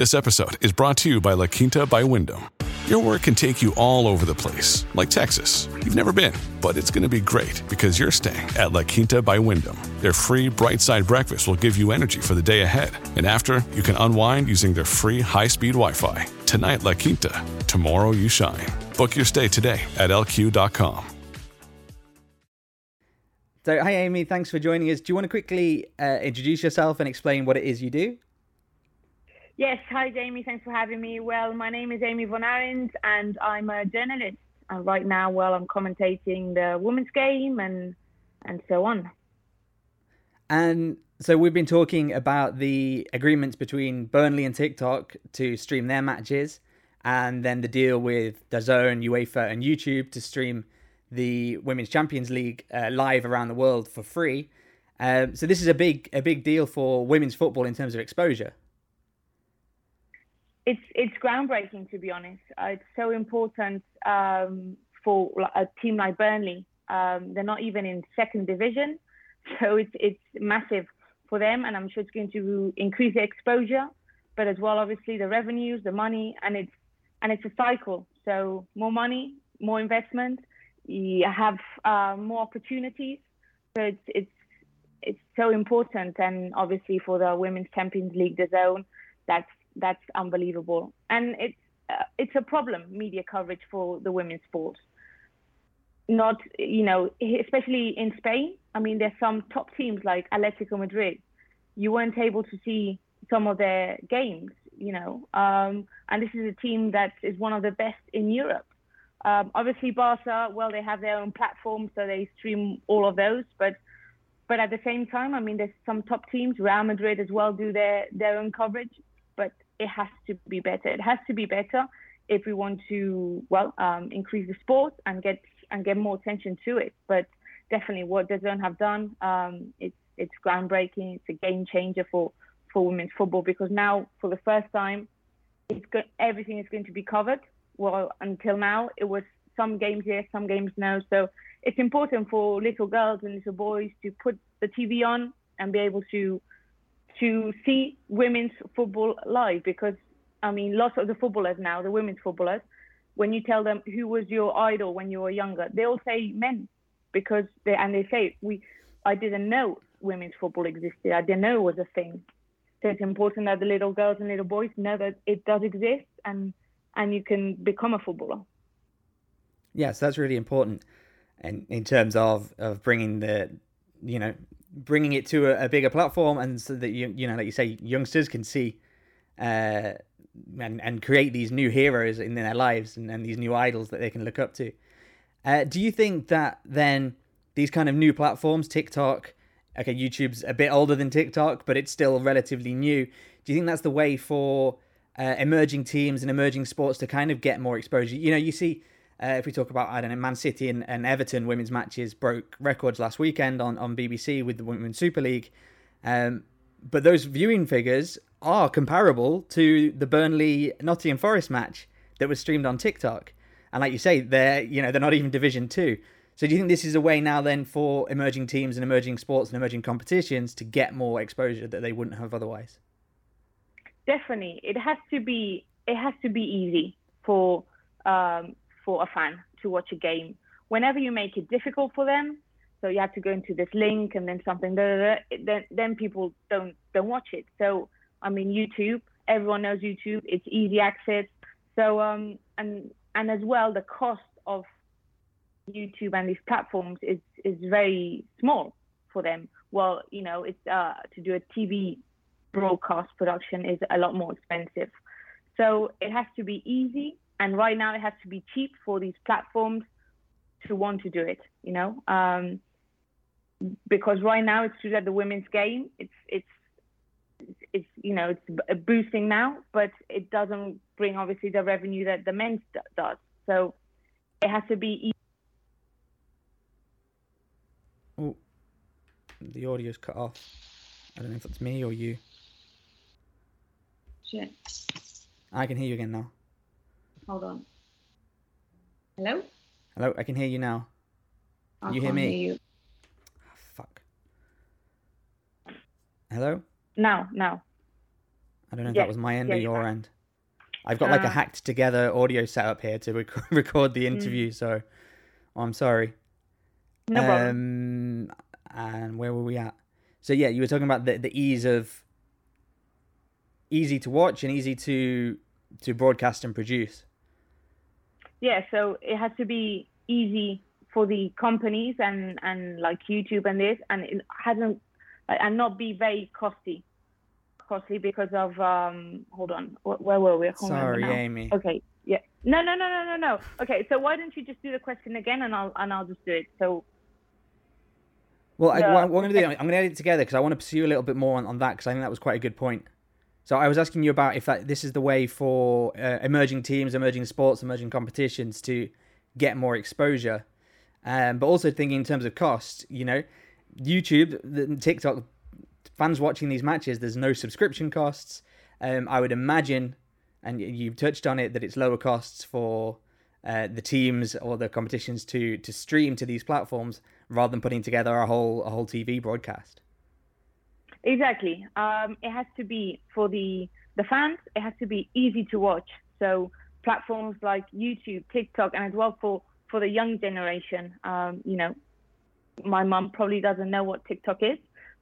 This episode is brought to you by La Quinta by Wyndham. Your work can take you all over the place, like Texas. You've never been, but it's going to be great because you're staying at La Quinta by Wyndham. Their free bright side breakfast will give you energy for the day ahead. And after, you can unwind using their free high speed Wi Fi. Tonight, La Quinta. Tomorrow, you shine. Book your stay today at lq.com. So, hi Amy, thanks for joining us. Do you want to quickly uh, introduce yourself and explain what it is you do? Yes, hi Jamie, thanks for having me. Well, my name is Amy von Arend and I'm a journalist. And right now, well, I'm commentating the women's game and and so on. And so we've been talking about the agreements between Burnley and TikTok to stream their matches, and then the deal with DAZN, UEFA, and YouTube to stream the Women's Champions League uh, live around the world for free. Um, so this is a big a big deal for women's football in terms of exposure it's it's groundbreaking to be honest. Uh, it's so important um, for a team like Burnley. Um, they're not even in second division, so it's it's massive for them, and I'm sure it's going to increase the exposure, but as well, obviously, the revenues, the money, and it's and it's a cycle. So more money, more investment, you have uh, more opportunities. So it's it's it's so important, and obviously for the Women's Champions League, DAZN, that's that's unbelievable. And it's uh, it's a problem media coverage for the women's sport. Not you know especially in Spain. I mean there's some top teams like Atletico Madrid. You weren't able to see some of their games. You know, um, and this is a team that is one of the best in Europe. Um, obviously, Barca, well, they have their own platform, so they stream all of those. But but at the same time, I mean, there's some top teams. Real Madrid as well do their their own coverage but it has to be better. It has to be better if we want to well um, increase the sport and get and get more attention to it. But definitely, what DAZN have done, um, it's it's groundbreaking. It's a game changer for for women's football because now, for the first time, it's everything is going to be covered. Well, until now, it was some games yes, some games no. So it's important for little girls and little boys to put the TV on and be able to to see women's football live because I mean, lots of the footballers now, the women's footballers, when you tell them who was your idol when you were younger, they all say men because they and they say we I didn't know women's football existed. I didn't know it was a thing. So it's important that the little girls and little boys know that it does exist and and you can become a footballer. Yes, that's really important, and in terms of of bringing the you know bringing it to a, a, bigger platform and so that you you know like you say youngsters can see uh and and create these new heroes in their lives and, and these new idols that they can look up to. Uh, do you think that then these kind of new platforms tiktok okay youtube's a bit older than tiktok but it's still relatively new. Do you think that's the way for uh, emerging teams and emerging sports to kind of get more exposure? You know you see uh, if we talk about, I don't know, Man City and, and, Everton women's matches broke records last weekend on, on BBC with the Women's Super League. Um, but those viewing figures are comparable to the Burnley Nottingham Forest match that was streamed on TikTok. And like you say, they're you know they're not even Division Two. So do you think this is a way now then for emerging teams and emerging sports and emerging competitions to get more exposure that they wouldn't have otherwise? Definitely, it has to be it has to be easy for um, for a fan to watch a game. Whenever you make it difficult for them, so you have to go into this link and then something, blah, blah, blah, then then people don't don't watch it. So I mean, YouTube, everyone knows YouTube. It's easy access. So um, and and as well, the cost of YouTube and these platforms is is very small for them. Well, you know, it's uh, to do a TV broadcast production is a lot more expensive. So it has to be easy, and right now it has to be cheap for these platforms to want to do it. You know, um, because right now it's true that the women's game it's it's it's you know it's boosting now, but it doesn't bring obviously the revenue that the men's does. So it has to be. Easy. Oh, the audio's cut off. I don't know if it's me or you. Shit. I can hear you again now. Hold on. Hello. Hello, I can hear you now. Can you hear me? Hear you. Oh, fuck. Hello. Now, now. I don't know if Yes, that was my end or your fine. end. I've got like a Uh, hacked together audio setup here to rec- record Mm. the interview, so I'm sorry. No problem. Um, and where were we at? So yeah, you were talking about the the ease of easy to watch and easy to to broadcast and produce. Yeah so it has to be easy for the companies and and like youtube and this and it hasn't and not be very costly costly because of um hold on where were we I can't remember Sorry. Amy. okay yeah no no no no no no okay so why don't you just do the question again and i'll and i'll just do it so Well, I, what I'm going to do. I'm going to edit it together because I want to pursue a little bit more on, on that because I think that was quite a good point. So I was asking you about if that this is the way for uh, emerging teams, emerging sports, emerging competitions to get more exposure, um, but also thinking in terms of cost. You know, YouTube, the, TikTok, fans watching these matches, there's no subscription costs. Um, I would imagine, and y- you touched on it, that it's lower costs for uh, the teams or the competitions to to stream to these platforms rather than putting together a whole a whole TV broadcast. Exactly. Um, it has to be for the the fans. It has to be easy to watch. So platforms like YouTube, TikTok, and as well for for the young generation. Um, you know, my mum probably doesn't know what TikTok is,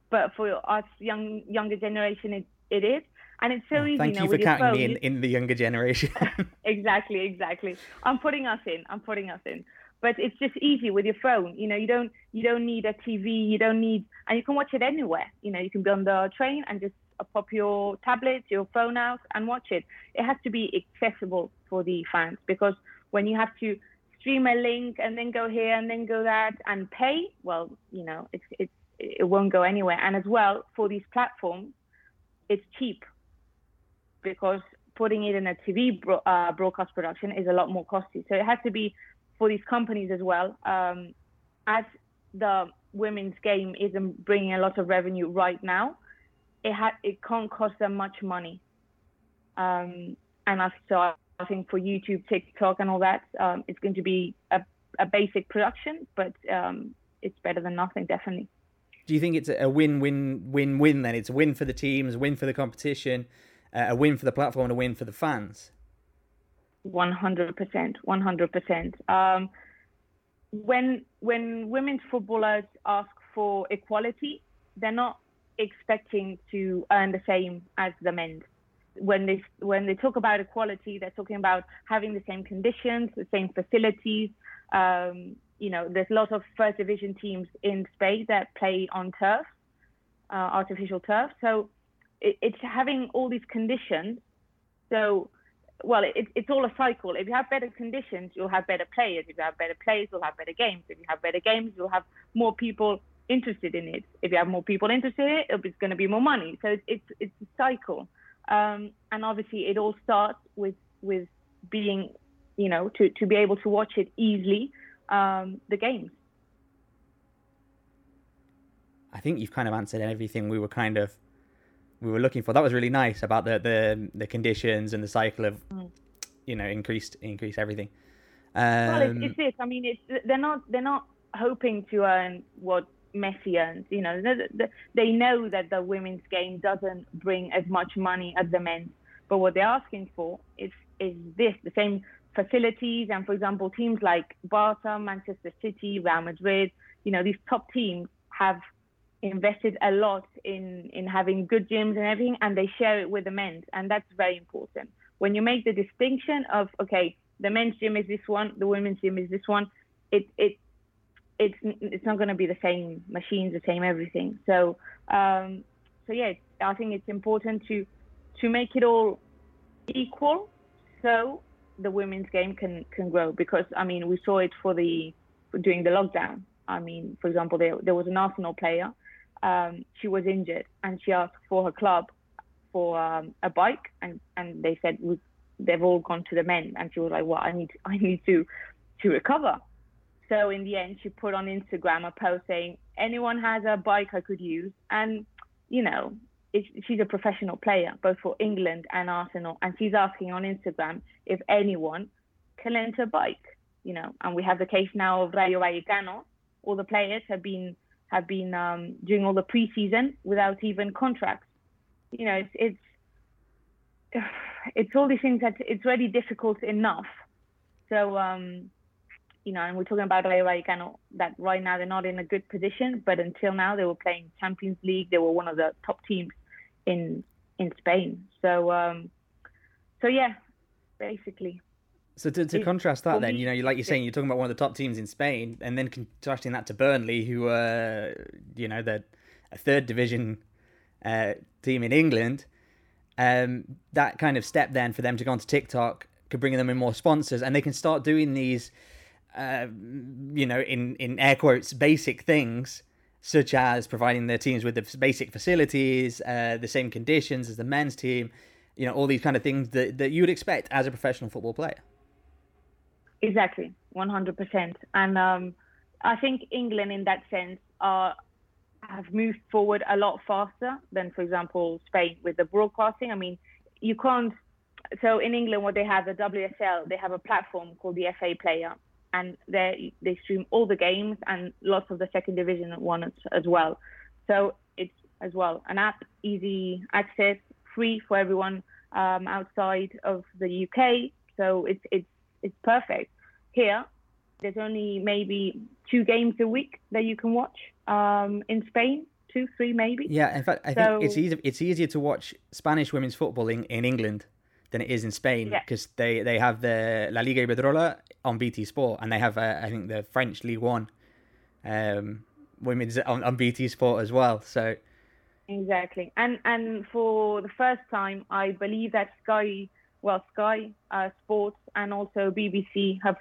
but for us young younger generation, it, it is, and it's so easy. Oh, Thank now you for counting me in, in the younger generation. exactly, exactly. I'm putting us in. I'm putting us in. But it's just easy with your phone. You know, you don't you don't need a TV. You don't need, and you can watch it anywhere. You know, you can be on the train and just pop your tablet, your phone out, and watch it. It has to be accessible for the fans because when you have to stream a link and then go here and then go that and pay, well, you know, it's it's it won't go anywhere. And as well for these platforms, it's cheap because putting it in a TV bro- uh, broadcast production is a lot more costly. So it has to be for these companies as well. Um, as the women's game isn't bringing a lot of revenue right now, it ha- it can't cost them much money. Um, and I, so I think for YouTube, TikTok, and all that, um, it's going to be a, a basic production, but um, it's better than nothing, definitely. Do you think it's a win-win-win-win? Then it's a win for the teams, a win for the competition, uh, a win for the platform, and a win for the fans. One hundred percent, one hundred percent. Um, When when women's footballers ask for equality, they're not expecting to earn the same as the men. When they when they talk about equality, they're talking about having the same conditions, the same facilities. Um, you know, there's lots of first division teams in Spain that play on turf, uh, artificial turf. So it, it's having all these conditions. So well, it, it's all a cycle. If you have better conditions, you'll have better players. If you have better players, you'll have better games. If you have better games, you'll have more people interested in it. If you have more people interested in it, it's going to be more money. So it's it's, it's a cycle, um, and obviously it all starts with with being, you know, to to be able to watch it easily, um, the games. I think you've kind of answered everything we were kind of we were looking for. That was really nice about the the, the conditions and the cycle of you know increased increase everything. Well, it's, Um, it's this. I mean, it's they're not they're not hoping to earn what Messi earns. You know, they, they- they know that the women's game doesn't bring as much money as the men's. But what they're asking for is is this the same facilities and, for example, teams like Barca, Manchester City, Real Madrid. You know, these top teams have invested a lot in in having good gyms and everything, and they share it with the men's, and that's very important. When you make the distinction of okay, the men's gym is this one, the women's gym is this one, it it it's it's not going to be the same machines, the same everything. So um, so yeah, I think it's important to to make it all equal, so the women's game can can grow. Because I mean, we saw it for the during the lockdown. I mean, for example, there there was an Arsenal player. Um, she was injured and she asked for her club for um, a bike, and and they said they've all gone to the men, and she was like, well, I need I need to to recover. So in the end, she put on Instagram a post saying, anyone has a bike I could use, and you know, she's a professional player both for England and Arsenal, and she's asking on Instagram if anyone can lend her bike. You know, and we have the case now of Rayo Vallecano. All the players have been have been um, doing all the preseason without even contracts. You know, it's it's it's all these things that it's really difficult enough. So um, you know, and we're talking about Rayo that right now they're not in a good position, but until now they were playing Champions League. They were one of the top teams in in Spain. So um, so yeah, basically. So to, to contrast that, then you know, like you're saying, you're talking about one of the top teams in Spain, and then contrasting that to Burnley, who are you know the a third division uh, team in England. Um, that kind of step then for them to go onto TikTok could bring them in more sponsors, and they can start doing these, uh, you know, in in air quotes, basic things such as providing their teams with the basic facilities, uh, the same conditions as the men's team, you know, all these kind of things that, that you would expect as a professional football player. Exactly, 100%. And um, I think England, in that sense, are have moved forward a lot faster than, for example, Spain with the broadcasting. I mean, you can't. So in England, what they have, the WSL, they have a platform called the FA Player, and they they stream all the games and lots of the second division ones as well. So it's as well an app, easy access, free for everyone um, outside of the UK. So it's it's it's perfect. Here, there's only maybe two games a week that you can watch um, in Spain. Two, three, maybe. Yeah, in fact, I so, think it's easy. It's easier to watch Spanish women's football in, in England than it is in Spain because yeah. they, they have the La Liga Iberdrola on BT Sport and they have uh, I think the French League One um, women's on, on BT Sport as well. So exactly, and and for the first time, I believe that Sky, well Sky uh, Sports and also BBC have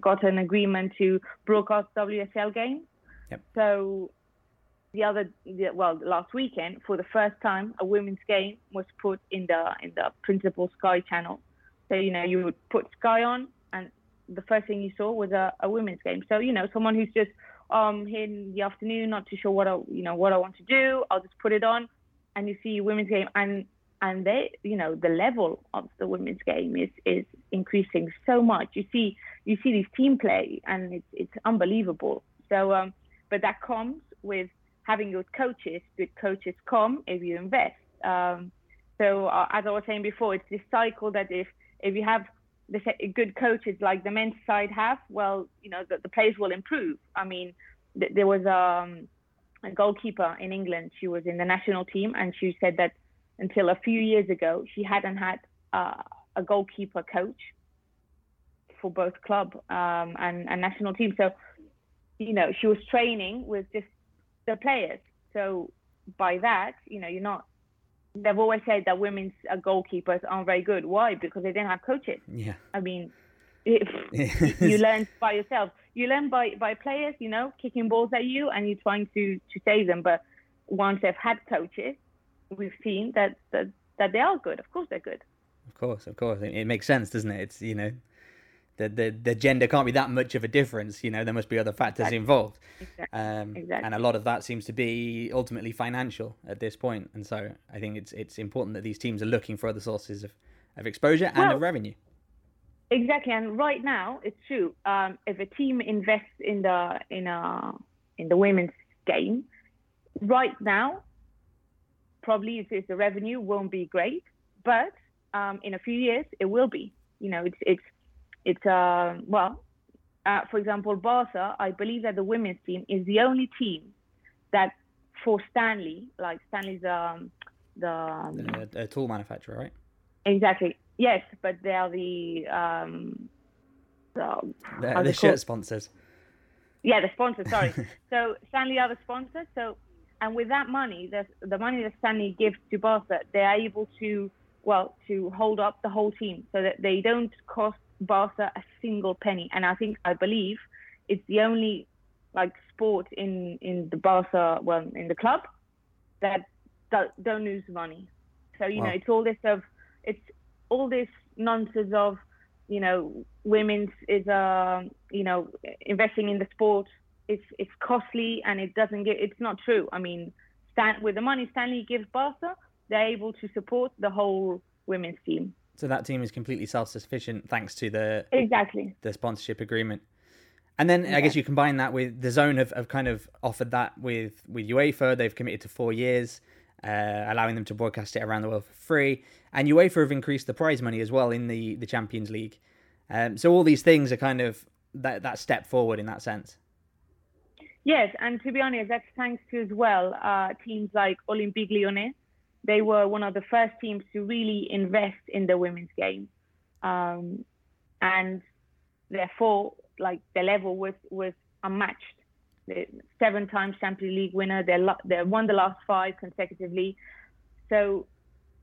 got an agreement to broadcast WSL games. Yep. So the other well last weekend for the first time a women's game was put in the in the principal Sky channel. So you know you would put Sky on and the first thing you saw was a, a women's game. So you know someone who's just um here in the afternoon not too sure what I you know what I want to do I'll just put it on and you see women's game and and they you know the level of the women's game is is increasing so much you see you see these team play and it's it's unbelievable so um but that comes with having good coaches. Good coaches come if you invest. Um, so uh, as I was saying before, it's this cycle that if if you have the good coaches like the men's side have, well, you know the, the players will improve. I mean, th- there was um, a goalkeeper in England. She was in the national team, and she said that until a few years ago, she hadn't had uh, a goalkeeper coach for both club um, and, and national team. So, you know, she was training with just the players. So by that, you know, you're not. They've always said that women's uh, goalkeepers aren't very good. Why? Because they didn't have coaches. Yeah. I mean, if you learn by yourself. You learn by by players, you know, kicking balls at you, and you're trying to to save them. But once they've had coaches, we've seen that that that they are good. Of course, they're good. Of course, of course, it makes sense, doesn't it? It's you know, the, the the gender can't be that much of a difference. You know, there must be other factors exactly. involved. Exactly. Um, exactly. And a lot of that seems to be ultimately financial at this point. And so I think it's it's important that these teams are looking for other sources of, of exposure and well, of revenue. Exactly. And right now, it's true. Um, if a team invests in the in a in the women's game, right now, probably it's, the revenue won't be great, but um, in a few years, it will be. You know, it's it's it's uh, well, uh, for example, Barca. I believe that the women's team is the only team that for Stanley, like Stanley's um, the, um, the, the tool manufacturer, right? Exactly. Yes, but they are the um, the, the, the shirt sponsors. Yeah, the sponsors. Sorry. so Stanley are the sponsors. So, and with that money, the the money that Stanley gives to Barca, they are able to well to hold up the whole team so that they don't cost Barca a single penny. And I think I believe it's the only like sport in in the Barca well in the club that don't lose money. So you wow. know it's all this of it's all this nonsense of you know women's is uh you know investing in the sport it's it's costly and it doesn't get it's not true. I mean Stan, with the money Stanley gives Barca, they're able to support the whole women's team. So that team is completely self-sufficient thanks to the exactly the sponsorship agreement. And then yeah. I guess you combine that with DAZN have, have kind of offered that with with UEFA. They've committed to four years, uh, allowing them to broadcast it around the world for free. And UEFA have increased the prize money as well in the the Champions League. Um, so all these things are kind of that that step forward in that sense. Yes, and to be honest, that's thanks to as well uh, teams like Olympique Lyonnais. They were one of the first teams to really invest in the women's game, um, and therefore like the level was was unmatched. They're seven times Champions League winner. They they won the last five consecutively. So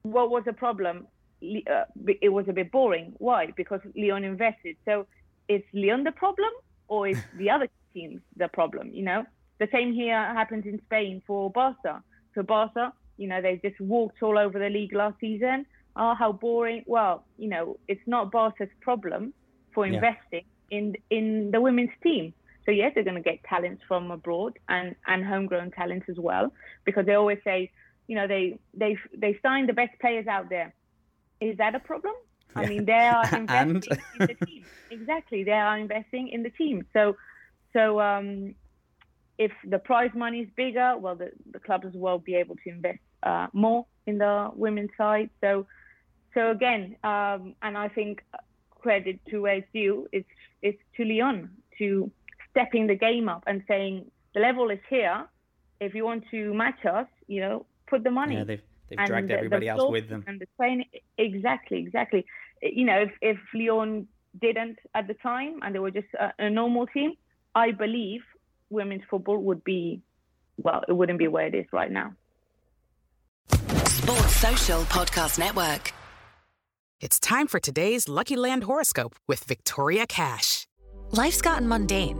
what was the problem? Uh, it was a bit boring. Why? Because Lyon invested. So is Lyon the problem or is the other teams the problem? You know, the same here happens in Spain for Barca. For Barca, you know, they just walked all over the league last season. Oh, how boring. Well, you know, it's not Barca's problem for investing in in the women's team. So yes, they're going to get talents from abroad and and homegrown talents as well, because they always say, you know, they they they sign the best players out there. Is that a problem? Yeah. I mean, they are investing in the team. Exactly, they are investing in the team. So so um, if the prize money is bigger, well, the, the as well be able to invest uh, more in the women's side. So so again, um, and I think credit to where it's due. It's it's to Lyon to stepping the game up and saying the level is here. If you want to match us, you know, put the money. Yeah, they've, they've and dragged the, everybody the else with them. And the training, exactly, exactly. You know, if, if Lyon didn't at the time and they were just a, a normal team, I believe women's football would be, well, it wouldn't be where it is right now. Sports Social Podcast Network. It's time for today's Lucky Land horoscope with Victoria Cash. Life's gotten mundane,